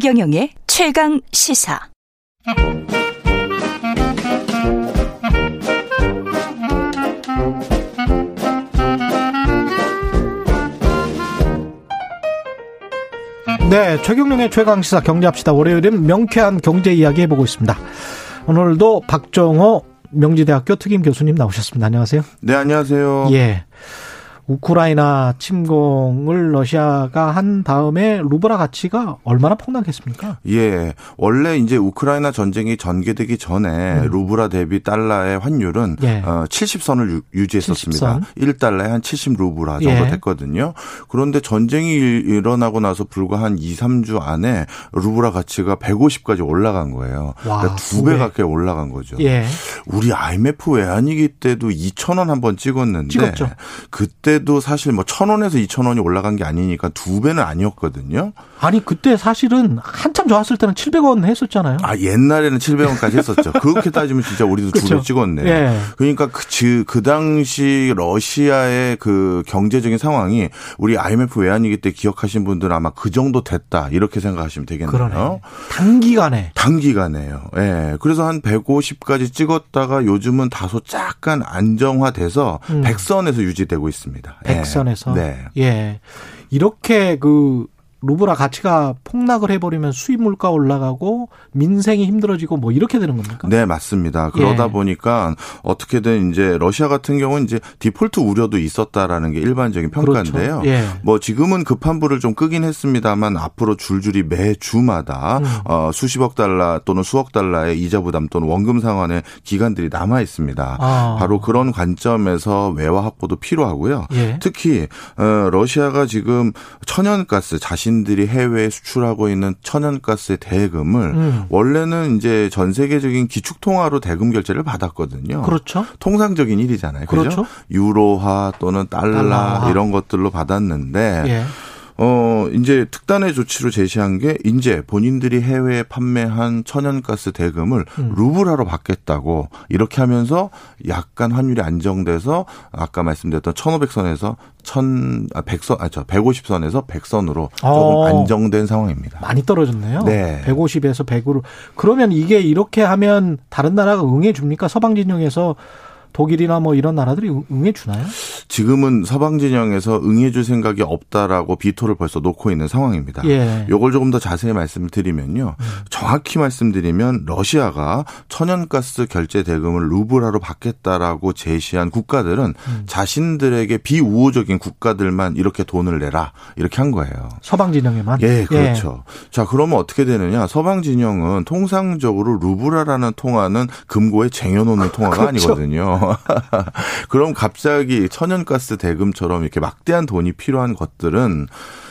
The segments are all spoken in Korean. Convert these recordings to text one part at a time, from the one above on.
최경영의 최강 시사. 네, 최경영의 최강 시사 경제합시다. 월요일은 명쾌한 경제 이야기 해보고 있습니다. 오늘도 박정호 명지대학교 특임 교수님 나오셨습니다. 안녕하세요. 네, 안녕하세요. 예. 우크라이나 침공을 러시아가 한 다음에 루브라 가치가 얼마나 폭락했습니까? 예. 원래 이제 우크라이나 전쟁이 전개되기 전에 음. 루브라 대비 달러의 환율은 예. 어, 70선을 유 지했었습니다. 70선. 1달러에 한 70루브라 정도 예. 됐거든요. 그런데 전쟁이 일어나고 나서 불과 한 2, 3주 안에 루브라 가치가 150까지 올라간 거예요. 와, 그러니까 두배 가까이 올라간 거죠. 예. 우리 IMF 외환위기 때도 2,000원 한번 찍었는데 찍었죠. 그때 그때도 사실 뭐 천 원에서 이천 원이 올라간 게 아니니까 두 배는 아니었거든요. 아니 그때 사실은 한참 좋았을 때는 700원 했었잖아요. 아 옛날에는 700원까지 했었죠. 그렇게 따지면 진짜 우리도 두 배 찍었네. 예. 그러니까 그, 그 당시 러시아의 그 경제적인 상황이 우리 IMF 외환위기 때 기억하신 분들은 아마 그 정도 됐다 이렇게 생각하시면 되겠네요. 그러네. 단기간에. 단기간에요. 예. 그래서 한 150까지 찍었다가 요즘은 다소 약간 안정화돼서 음. 100선에서 유지되고 있습니다. 있습니다. 백선에서. 예. 네. 예. 이렇게 그 루브라 가치가 폭락을 해버리면 수입 물가 올라가고 민생이 힘들어지고 뭐 이렇게 되는 겁니까? 네, 맞습니다. 그러다 예. 보니까 어떻게든 이제 러시아 같은 경우는 이제 디폴트 우려도 있었다라는 게 일반적인 평가인데요. 그렇죠. 예. 뭐 지금은 급한 불을 좀 끄긴 했습니다만 앞으로 줄줄이 매 주마다 음. 어, 수십억 달러 또는 수억 달러의 이자 부담 또는 원금 상환의 기간들이 남아 있습니다. 아. 바로 그런 관점에서 외화 확보도 필요하고요. 예. 특히 어, 러시아가 지금 천연가스 자신 자신들이 해외에 수출하고 있는 천연가스의 대금을 음. 원래는 이제 전 세계적인 기축통화로 대금 결제를 받았거든요. 그렇죠. 통상적인 일이잖아요. 그렇죠. 그죠? 유로화 또는 달러 달러화. 이런 것들로 받았는데 예. 어, 이제 특단의 조치로 제시한 게 이제 본인들이 해외에 판매한 천연가스 대금을 음. 루블화로 받겠다고 이렇게 하면서 약간 환율이 안정돼서 아까 말씀드렸던 1,500선에서 1,000, 아, 100선, 아, 저 150선에서 100선으로 조금 어. 안정된 상황입니다. 많이 떨어졌네요. 네. 150에서 100으로. 그러면 이게 이렇게 하면 다른 나라가 응해 줍니까? 서방 진영에서 독일이나 뭐 이런 나라들이 응해 주나요? 지금은 서방 진영에서 응해 줄 생각이 없다라고 비토를 벌써 놓고 있는 상황입니다. 예. 요걸 조금 더 자세히 말씀을 드리면요. 음. 정확히 말씀드리면 러시아가 천연가스 결제 대금을 루블화로 받겠다라고 제시한 국가들은 음. 자신들에게 비우호적인 국가들만 이렇게 돈을 내라 이렇게 한 거예요. 서방 진영에만? 예, 그렇죠. 예. 자, 그러면 어떻게 되느냐? 서방 진영은 통상적으로 루블화라는 통화는 금고에 쟁여놓는 통화가 그렇죠. 아니거든요. 그럼 갑자기 천연가스 대금처럼 이렇게 막대한 돈이 필요한 것들은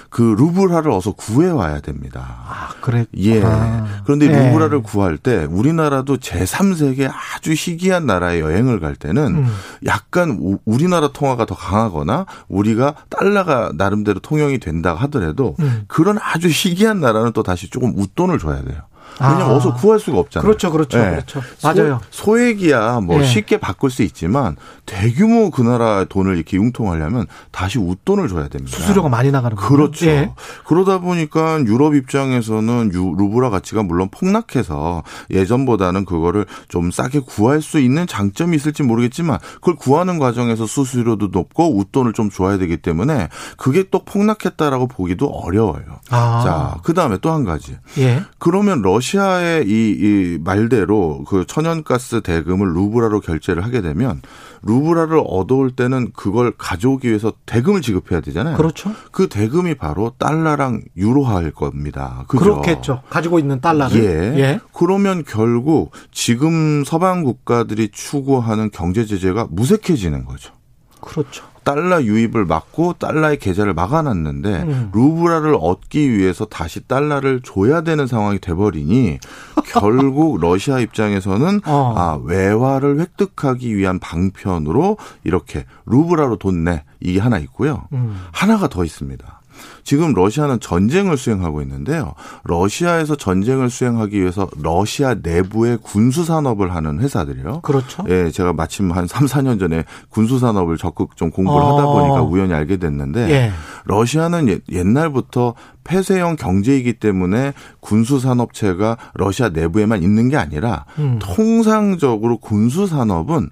그 루브라를 어서 구해 와야 됩니다. 아, 그래. 예. 아, 그런데 네. 루브라를 구할 때 우리나라도 제3세계 아주 희귀한 나라에 여행을 갈 때는 음. 약간 우리나라 통화가 더 강하거나 우리가 달러가 나름대로 통용이 된다 하더라도 음. 그런 아주 희귀한 나라는 또 다시 조금 웃돈을 줘야 돼요. 왜냐면 아. 어서 구할 수가 없잖아요. 그렇죠, 그렇죠, 네. 그렇죠. 맞아요. 소, 액이야뭐 네. 쉽게 바꿀 수 있지만 대규모 그 나라 돈을 이렇게 융통하려면 다시 웃돈을 줘야 됩니다. 수수료가 많이 나가는 거죠. 그렇죠. 네. 그러다 보니까 유럽 입장에서는 유, 루브라 가치가 물론 폭락해서 예전보다는 그거를 좀 싸게 구할 수 있는 장점이 있을지 모르겠지만 그걸 구하는 과정에서 수수료도 높고 웃돈을 좀 줘야 되기 때문에 그게 또 폭락했다라고 보기도 어려워요. 아. 자, 그 다음에 또 한 가지. 예. 그러면 러시아 러시아의 이, 이 말대로 그 천연가스 대금을 루브라로 결제를 하게 되면 루브라를 얻어올 때는 그걸 가져오기 위해서 대금을 지급해야 되잖아요. 그렇죠. 그 대금이 바로 달러랑 유로화일 겁니다. 그죠? 그렇겠죠. 가지고 있는 달러를. 예. 예. 그러면 결국 지금 서방 국가들이 추구하는 경제 제재가 무색해지는 거죠. 그렇죠. 달러 유입을 막고 달러의 계좌를 막아놨는데 음. 루브라를 얻기 위해서 다시 달러를 줘야 되는 상황이 돼버리니 결국 러시아 입장에서는 어. 아 외화를 획득하기 위한 방편으로 이렇게 루브라로 돈 내 이게 하나 있고요. 음. 하나가 더 있습니다. 지금 러시아는 전쟁을 수행하고 있는데요. 러시아에서 전쟁을 수행하기 위해서 러시아 내부의 군수 산업을 하는 회사들이요. 그렇죠. 예, 제가 마침 한 3, 4년 전에 군수 산업을 적극 좀 공부를 어. 하다 보니까 우연히 알게 됐는데 예. 러시아는 옛날부터 폐쇄형 경제이기 때문에 군수 산업체가 러시아 내부에만 있는 게 아니라 음. 통상적으로 군수 산업은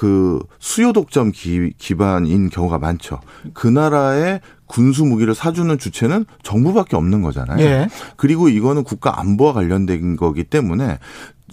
그 수요 독점 기, 기반인 경우가 많죠. 그 나라의 군수 무기를 사주는 주체는 정부밖에 없는 거잖아요. 예. 그리고 이거는 국가 안보와 관련된 거기 때문에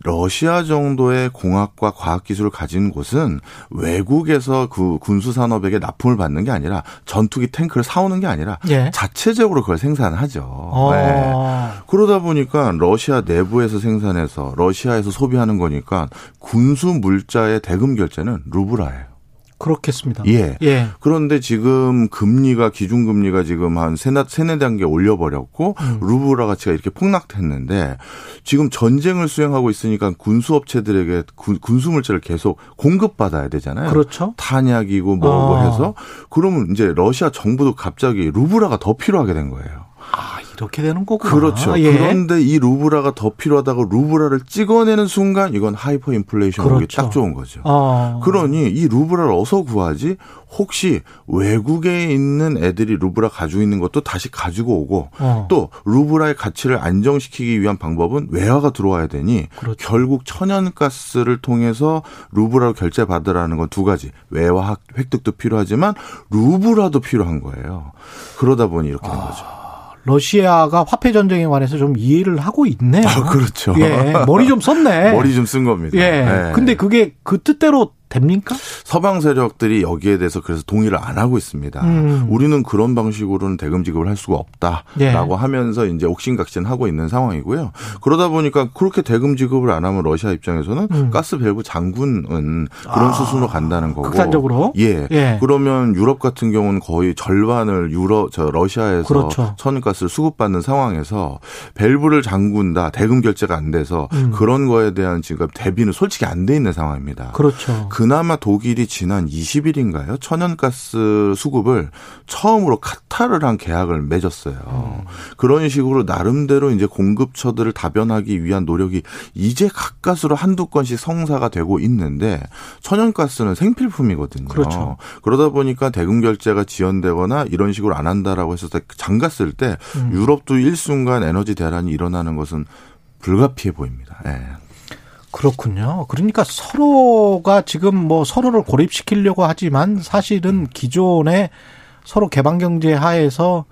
러시아 정도의 공학과 과학 기술을 가진 곳은 외국에서 그 군수 산업에게 납품을 받는 게 아니라 전투기 탱크를 사오는 게 아니라 예. 자체적으로 그걸 생산하죠. 어. 네. 그러다 보니까 러시아 내부에서 생산해서 러시아에서 소비하는 거니까 군수 물자의 대금 결제는 루브라예요. 그렇겠습니다. 예. 예. 그런데 지금 금리가 기준금리가 지금 한 세나 세네 단계 올려버렸고 음. 루브라 가치가 이렇게 폭락했는데 지금 전쟁을 수행하고 있으니까 군수업체들에게 군수 물자를 계속 공급받아야 되잖아요. 그렇죠. 탄약이고 뭐고 어. 해서 그러면 이제 러시아 정부도 갑자기 루브라가 더 필요하게 된 거예요. 아, 이렇게 되는 거구나. 그렇죠. 예. 그런데 이 루블화가 더 필요하다고 루블화를 찍어내는 순간 이건 하이퍼 인플레이션 그렇죠. 딱 좋은 거죠. 어. 그러니 이 루블화를 어디서 구하지? 혹시 외국에 있는 애들이 루블화 가지고 있는 것도 다시 가지고 오고 어. 또 루블화의 가치를 안정시키기 위한 방법은 외화가 들어와야 되니 그렇죠. 결국 천연가스를 통해서 루블화로 결제 받으라는 건 두 가지 외화 획득도 필요하지만 루블화도 필요한 거예요. 그러다 보니 이렇게 된 아. 거죠. 러시아가 화폐 전쟁에 관해서 좀 이해를 하고 있네요. 아, 그렇죠. 예, 머리 좀 썼네. 머리 좀 쓴 겁니다. 예. 네. 근데 그게 그 뜻대로 됩니까? 서방 세력들이 여기에 대해서 그래서 동의를 안 하고 있습니다. 음. 우리는 그런 방식으로는 대금 지급을 할 수가 없다라고 예. 하면서 이제 옥신각신 하고 있는 상황이고요. 그러다 보니까 그렇게 대금 지급을 안 하면 러시아 입장에서는 음. 가스 밸브 장군은 그런 아. 수순으로 간다는 거고. 극단적으로? 예. 예. 그러면 유럽 같은 경우는 거의 절반을 유럽 저 러시아에서 그렇죠. 천연가스를 수급받는 상황에서 밸브를 잠군다 대금 결제가 안 돼서 음. 그런 거에 대한 지금 대비는 솔직히 안 돼 있는 상황입니다. 그렇죠. 그나마 독일이 지난 20일인가요? 천연가스 수급을 처음으로 카타르랑 계약을 맺었어요. 음. 그런 식으로 나름대로 이제 공급처들을 다변하기 위한 노력이 이제 가까스로 한두 건씩 성사가 되고 있는데 천연가스는 생필품이거든요. 그렇죠. 그러다 보니까 대금 결제가 지연되거나 이런 식으로 안 한다라고 해서 장갔을 때 음. 유럽도 일순간 에너지 대란이 일어나는 것은 불가피해 보입니다. 예. 그렇군요. 그러니까 서로가 지금 뭐 서로를 고립시키려고 하지만 사실은 기존에 서로 개방 경제 하에서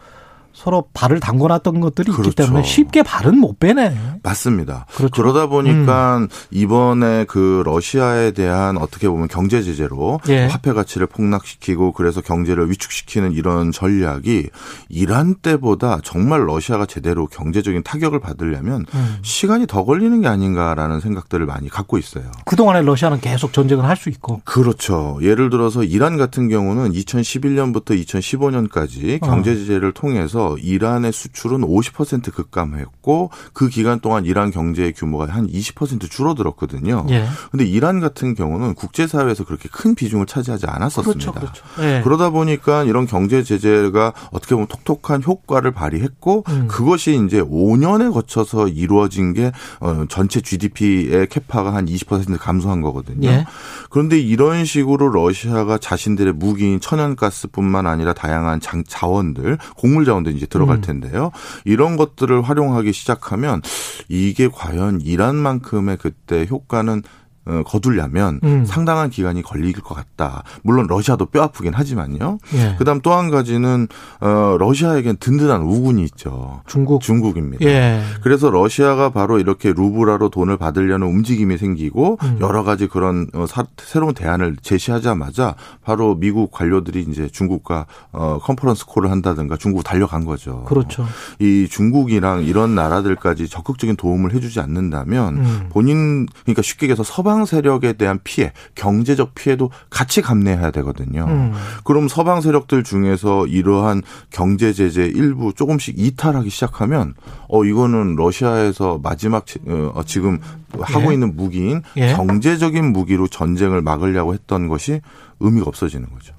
서로 발을 담궈놨던 것들이 그렇죠. 있기 때문에 쉽게 발은 못 빼네. 맞습니다. 그렇죠. 그러다 보니까 음. 이번에 그 러시아에 대한 어떻게 보면 경제 제재로 예. 화폐 가치를 폭락시키고 그래서 경제를 위축시키는 이런 전략이 이란 때보다 정말 러시아가 제대로 경제적인 타격을 받으려면 음. 시간이 더 걸리는 게 아닌가라는 생각들을 많이 갖고 있어요. 그동안에 러시아는 계속 전쟁을 할 수 있고. 그렇죠. 예를 들어서 이란 같은 경우는 2011년부터 2015년까지 경제 제재를 통해서 이란의 수출은 50% 급감했고 그 기간 동안 이란 경제의 규모가 한 20% 줄어들었거든요. 예. 근데 이란 같은 경우는 국제 사회에서 그렇게 큰 비중을 차지하지 않았었습니다. 그렇죠, 그렇죠. 예. 그러다 보니까 이런 경제 제재가 어떻게 보면 톡톡한 효과를 발휘했고 음. 그것이 이제 5년에 거쳐서 이루어진 게 어, 전체 GDP의 캐파가 한 20% 감소한 거거든요. 예. 그런데 이런 식으로 러시아가 자신들의 무기인 천연가스뿐만 아니라 다양한 장, 자원들, 곡물 자원들 이제 들어갈 음. 텐데요. 이런 것들을 활용하기 시작하면 이게 과연 이란만큼의 그때 효과는 어, 거두려면 음. 상당한 기간이 걸릴 것 같다. 물론 러시아도 뼈 아프긴 하지만요. 예. 그다음 또 한 가지는 어 러시아에겐 든든한 우군이 있죠. 중국 중국입니다. 예. 그래서 러시아가 바로 이렇게 루브라로 돈을 받으려는 움직임이 생기고 음. 여러 가지 그런 어, 사, 새로운 대안을 제시하자마자 바로 미국 관료들이 이제 중국과 어 컨퍼런스 콜을 한다든가 중국 달려간 거죠. 그렇죠. 이 중국이랑 이런 나라들까지 적극적인 도움을 해주지 않는다면 음. 본인 그러니까 쉽게 얘기해서 서방 서방 세력에 대한 피해, 경제적 피해도 같이 감내해야 되거든요. 음. 그럼 서방 세력들 중에서 이러한 경제 제재 일부 조금씩 이탈하기 시작하면 어 이거는 러시아에서 마지막 어, 지금 하고 예. 있는 무기인 예. 경제적인 무기로 전쟁을 막으려고 했던 것이 의미가 없어지는 거죠.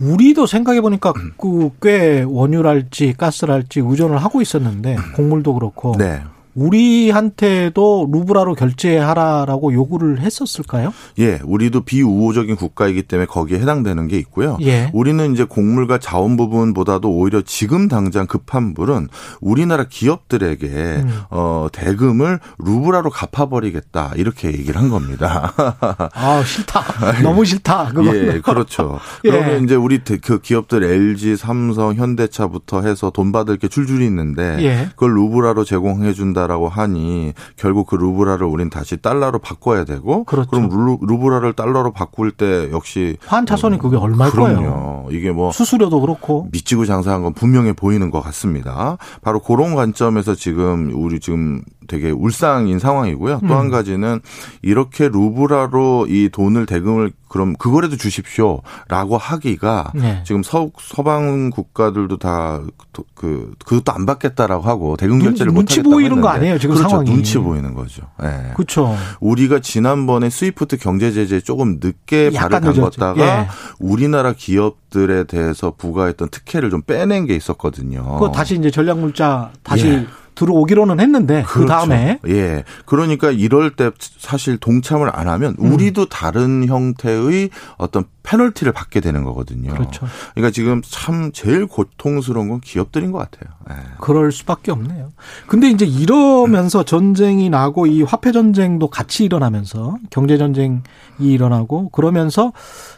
우리도 생각해 보니까 그꽤 원유랄지 가스랄지 의존을 하고 있었는데 곡물도 그렇고 네. 우리한테도 루브라로 결제하라라고 요구를 했었을까요? 예, 우리도 비우호적인 국가이기 때문에 거기에 해당되는 게 있고요. 예. 우리는 이제 곡물과 자원 부분보다도 오히려 지금 당장 급한 불은 우리나라 기업들에게 음. 어 대금을 루브라로 갚아버리겠다 이렇게 얘기를 한 겁니다. 아 싫다, 너무 싫다. 그건. 예, 그렇죠. 예. 그러면 이제 우리 그 기업들 LG, 삼성, 현대차부터 해서 돈 받을 게 줄줄이 있는데 예. 그걸 루브라로 제공해 준다. 된다라고 하니 결국 그 루브라를 우린 다시 달러로 바꿔야 되고 그렇죠. 그럼 루, 블화를 달러로 바꿀 때 역시 환차손이 그게 얼마일 그럼요. 거예요. 이게 뭐 수수료도 그렇고 밑지고 장사한 건 분명해 보이는 것 같습니다. 바로 그런 관점에서 지금 우리 지금 되게 울상인 상황이고요. 또한 음. 가지는 이렇게 루블화로 이 돈을 대금을 그럼 그거라도 주십시오라고 하기가 네. 지금 서, 서방 국가들도 다 그 그것도 안 받겠다라고 하고 대금 결제를 못 하겠다고 보이는 거 아니에요 지금 그렇죠. 상황이 눈치 보이는 거죠. 네. 그렇죠. 우리가 지난번에 스위프트 경제 제재 조금 늦게 발을 담궜다가 예. 우리나라 기업들에 대해서 부과했던 특혜를 좀 빼낸 게 있었거든요. 그 다시 이제 전략물자 다시 예. 들어오기로는 했는데 그 그렇죠. 다음에 예 그러니까 이럴 때 사실 동참을 안 하면 음. 우리도 음. 다른 형태의 어떤 페널티를 받게 되는 거거든요. 그렇죠. 그러니까 지금 참 제일 고통스러운 건 기업들인 것 같아요. 예. 그럴 수밖에 없네요. 근데 이제 이러면서 전쟁이 나고 이 화폐 전쟁도 같이 일어나면서 경제 전쟁이 일어나고 그러면서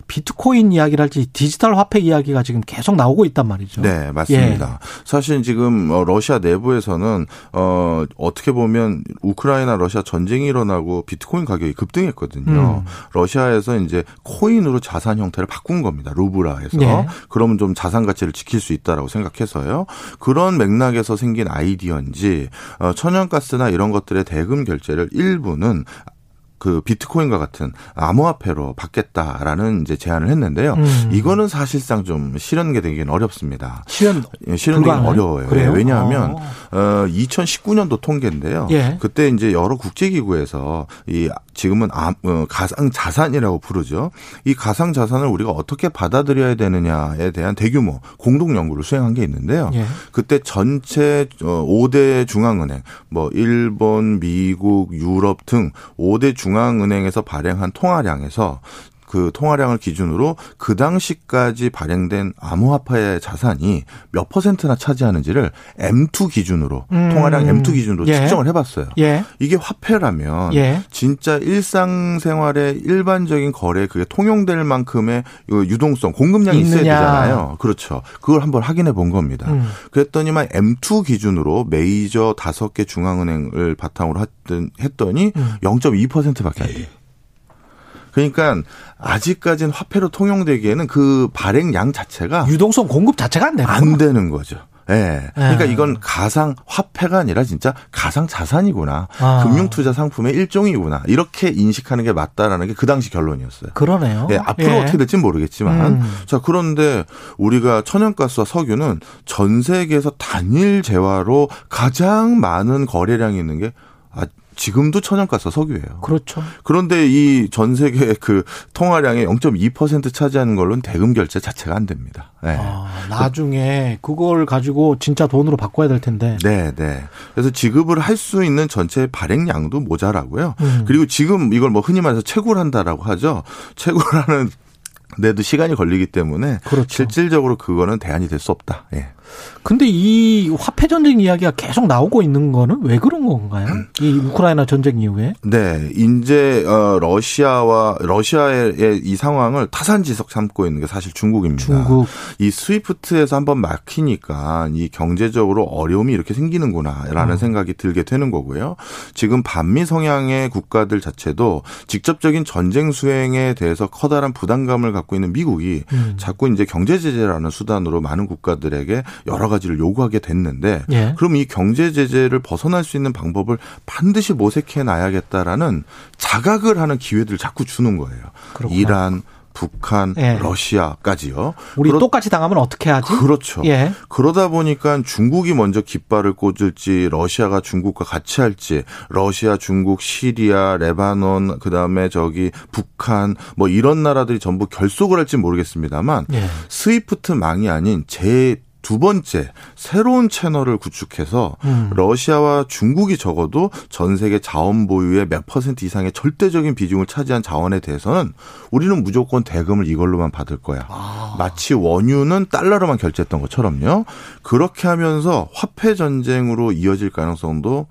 비트코인 이야기랄지 디지털 화폐 이야기가 지금 계속 나오고 있단 말이죠. 네, 맞습니다. 예. 사실 지금 어, 러시아 내부에서는 어 어떻게 보면 우크라이나 러시아 전쟁이 일어나고 비트코인 가격이 급등했거든요. 음. 러시아에서 이제 코인으로 자산 형태를 바꾼 겁니다. 루브라에서. 예. 그러면 좀 자산 가치를 지킬 수 있다라고 생각해서요. 그런 맥락에서 생긴 아이디어인지 어 천연가스나 이런 것들의 대금 결제를 일부는 그 비트코인과 같은 암호화폐로 받겠다라는 이제 제안을 했는데요. 음. 이거는 사실상 좀 실현 게 되기는 어렵습니다. 실현 예, 실현되기 어려워요. 그래요? 왜냐하면 어. 어 2019년도 통계인데요. 예. 그때 이제 여러 국제기구에서 이 지금은 아, 어, 가상 자산이라고 부르죠. 이 가상 자산을 우리가 어떻게 받아들여야 되느냐에 대한 대규모 공동 연구를 수행한 게 있는데요. 예. 그때 전체 5대 어, 중앙은행, 뭐 일본, 미국, 유럽 등 5대 중 앙은행에서 발행한 통화량에서 그 통화량을 기준으로 그 당시까지 발행된 암호화폐의 자산이 몇 퍼센트나 차지하는지를 M2 기준으로 음. 통화량 M2 기준으로 예. 측정을 해봤어요. 예. 이게 화폐라면 예. 진짜 일상생활의 일반적인 거래 그게 통용될 만큼의 유동성 공급량이 있느냐. 있어야 되잖아요. 그렇죠. 그걸 한번 확인해 본 겁니다. 음. 그랬더니만 M2 기준으로 메이저 다섯 개 중앙은행을 바탕으로 했더니 음. 0.2%밖에 안 돼요. 그러니까 아직까지는 화폐로 통용되기에는 그 발행량 자체가 유동성 공급 자체가 안 되는 안 되는 거죠. 예. 네. 그러니까 이건 가상 화폐가 아니라 진짜 가상 자산이구나. 아. 금융 투자 상품의 일종이구나. 이렇게 인식하는 게 맞다라는 게 그 당시 결론이었어요. 그러네요. 예, 앞으로 예. 어떻게 될지 모르겠지만. 음. 자, 그런데 우리가 천연가스와 석유는 전 세계에서 단일 재화로 가장 많은 거래량이 있는 게 지금도 천연가스 석유예요. 그렇죠. 그런데 이 전 세계 그 통화량의 0.2% 차지하는 걸로는 대금 결제 자체가 안 됩니다. 네. 아, 나중에 그걸 가지고 진짜 돈으로 바꿔야 될 텐데. 네, 네. 그래서 지급을 할 수 있는 전체 발행량도 모자라고요. 음. 그리고 지금 이걸 뭐 흔히 말해서 채굴한다라고 하죠. 채굴하는 데도 시간이 걸리기 때문에 그렇죠. 실질적으로 그거는 대안이 될 수 없다. 예. 근데 이 화폐 전쟁 이야기가 계속 나오고 있는 거는 왜 그런 건가요? 이 우크라이나 전쟁 이후에? 네, 이제 어 러시아와 러시아의 이 상황을 타산지석 삼고 있는 게 사실 중국입니다. 중국. 이 스위프트에서 한번 막히니까 이 경제적으로 어려움이 이렇게 생기는구나라는 어. 생각이 들게 되는 거고요. 지금 반미 성향의 국가들 자체도 직접적인 전쟁 수행에 대해서 커다란 부담감을 갖고 있는 미국이 음. 자꾸 이제 경제 제재라는 수단으로 많은 국가들에게 여러 가지를 요구하게 됐는데 예. 그럼 이 경제 제재를 벗어날 수 있는 방법을 반드시 모색해 놔야겠다라는 자각을 하는 기회들을 자꾸 주는 거예요. 그렇구나. 이란 북한, 예. 러시아까지요. 우리 그러, 똑같이 당하면 어떻게 하지? 그렇죠. 예. 그러다 보니까 중국이 먼저 깃발을 꽂을지, 러시아가 중국과 같이 할지, 러시아, 중국, 시리아, 레바논, 그 다음에 저기 북한, 뭐 이런 나라들이 전부 결속을 할지 모르겠습니다만, 예. SWIFT 망이 아닌 제 두 번째 새로운 채널을 구축해서 음. 러시아와 중국이 적어도 전 세계 자원 보유의 몇 퍼센트 이상의 절대적인 비중을 차지한 자원에 대해서는 우리는 무조건 대금을 이걸로만 받을 거야. 아. 마치 원유는 달러로만 결제했던 것처럼요. 그렇게 하면서 화폐 전쟁으로 이어질 가능성도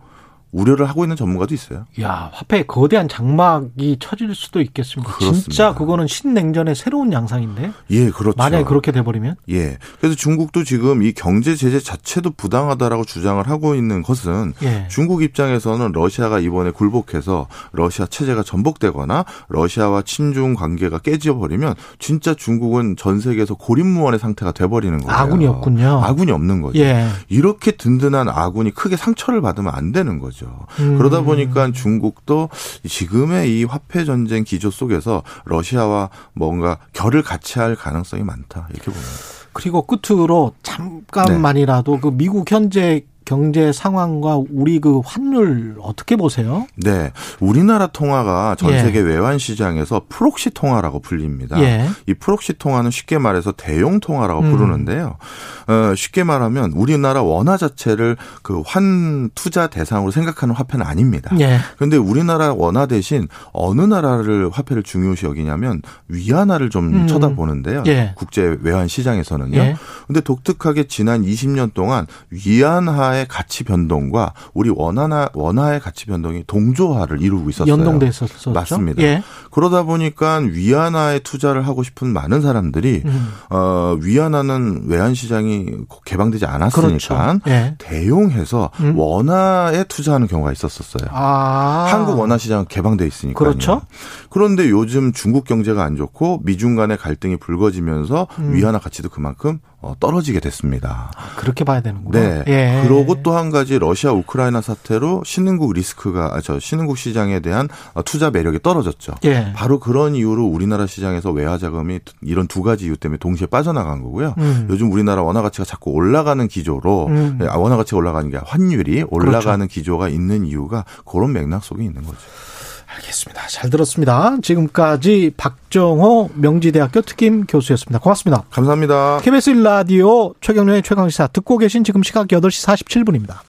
우려를 하고 있는 전문가도 있어요. 야, 화폐에 거대한 장막이 쳐질 수도 있겠습니다. 그렇습니다. 진짜 그거는 신냉전의 새로운 양상인데. 예, 그렇죠. 만약에 그렇게 돼 버리면? 예. 그래서 중국도 지금 이 경제 제재 자체도 부당하다라고 주장을 하고 있는 것은 예. 중국 입장에서는 러시아가 이번에 굴복해서 러시아 체제가 전복되거나 러시아와 친중 관계가 깨져 버리면 진짜 중국은 전 세계에서 고립무원의 상태가 돼 버리는 거예요. 아군이 없군요. 아군이 없는 거죠. 예. 이렇게 든든한 아군이 크게 상처를 받으면 안 되는 거죠. 거죠. 음. 그러다 보니까 중국도 지금의 이 화폐 전쟁 기조 속에서 러시아와 뭔가 결을 같이 할 가능성이 많다 이렇게 봅니다. 그리고 끝으로 잠깐만이라도 네. 그 미국 현재 경제 상황과 우리 그 환율 어떻게 보세요? 네. 우리나라 통화가 전 세계 예. 외환 시장에서 proxy 통화라고 불립니다. 예. 이 proxy 통화는 쉽게 말해서 대용 통화라고 음. 부르는데요. 어, 쉽게 말하면 우리나라 원화 자체를 그 환 투자 대상으로 생각하는 화폐는 아닙니다. 예. 그런데 우리나라 원화 대신 어느 나라를 화폐를 중요시 여기냐면 위안화를 좀 음. 쳐다보는데요. 예. 국제 외환 시장에서는요. 예. 근데 독특하게 지난 20년 동안 위안화 위안화의 가치 변동과 우리 원화나 원화의 가치 변동이 동조화를 이루고 있었어요. 연동됐었죠. 맞습니다. 예. 그러다 보니까 위안화에 투자를 하고 싶은 많은 사람들이 음. 어 위안화는 외환 시장이 개방되지 않았으니까 그렇죠. 예. 대용해서 음. 원화에 투자하는 경우가 있었었어요. 아. 한국 원화 시장 개방돼 있으니까. 그렇죠. 그런데 요즘 중국 경제가 안 좋고 미중 간의 갈등이 불거지면서 음. 위안화 가치도 그만큼 어, 떨어지게 됐습니다. 아, 그렇게 봐야 되는구나. 네. 예. 그러고 또 한 가지 러시아 우크라이나 사태로 신흥국 리스크가 아, 저 신흥국 시장에 대한 어, 투자 매력이 떨어졌죠. 예. 바로 그런 이유로 우리나라 시장에서 외화 자금이 이런 두 가지 이유 때문에 동시에 빠져나간 거고요. 음. 요즘 우리나라 원화 가치가 자꾸 올라가는 기조로 음. 아, 원화 가치가 올라가는 게 환율이 올라가는 그렇죠. 기조가 있는 이유가 그런 맥락 속에 있는 거죠. 알겠습니다. 잘 들었습니다. 지금까지 박정호 명지대학교 특임 교수였습니다. 고맙습니다. 감사합니다. KBS 1라디오 최경련의 최강시사 듣고 계신 지금 시각 8시 47분입니다.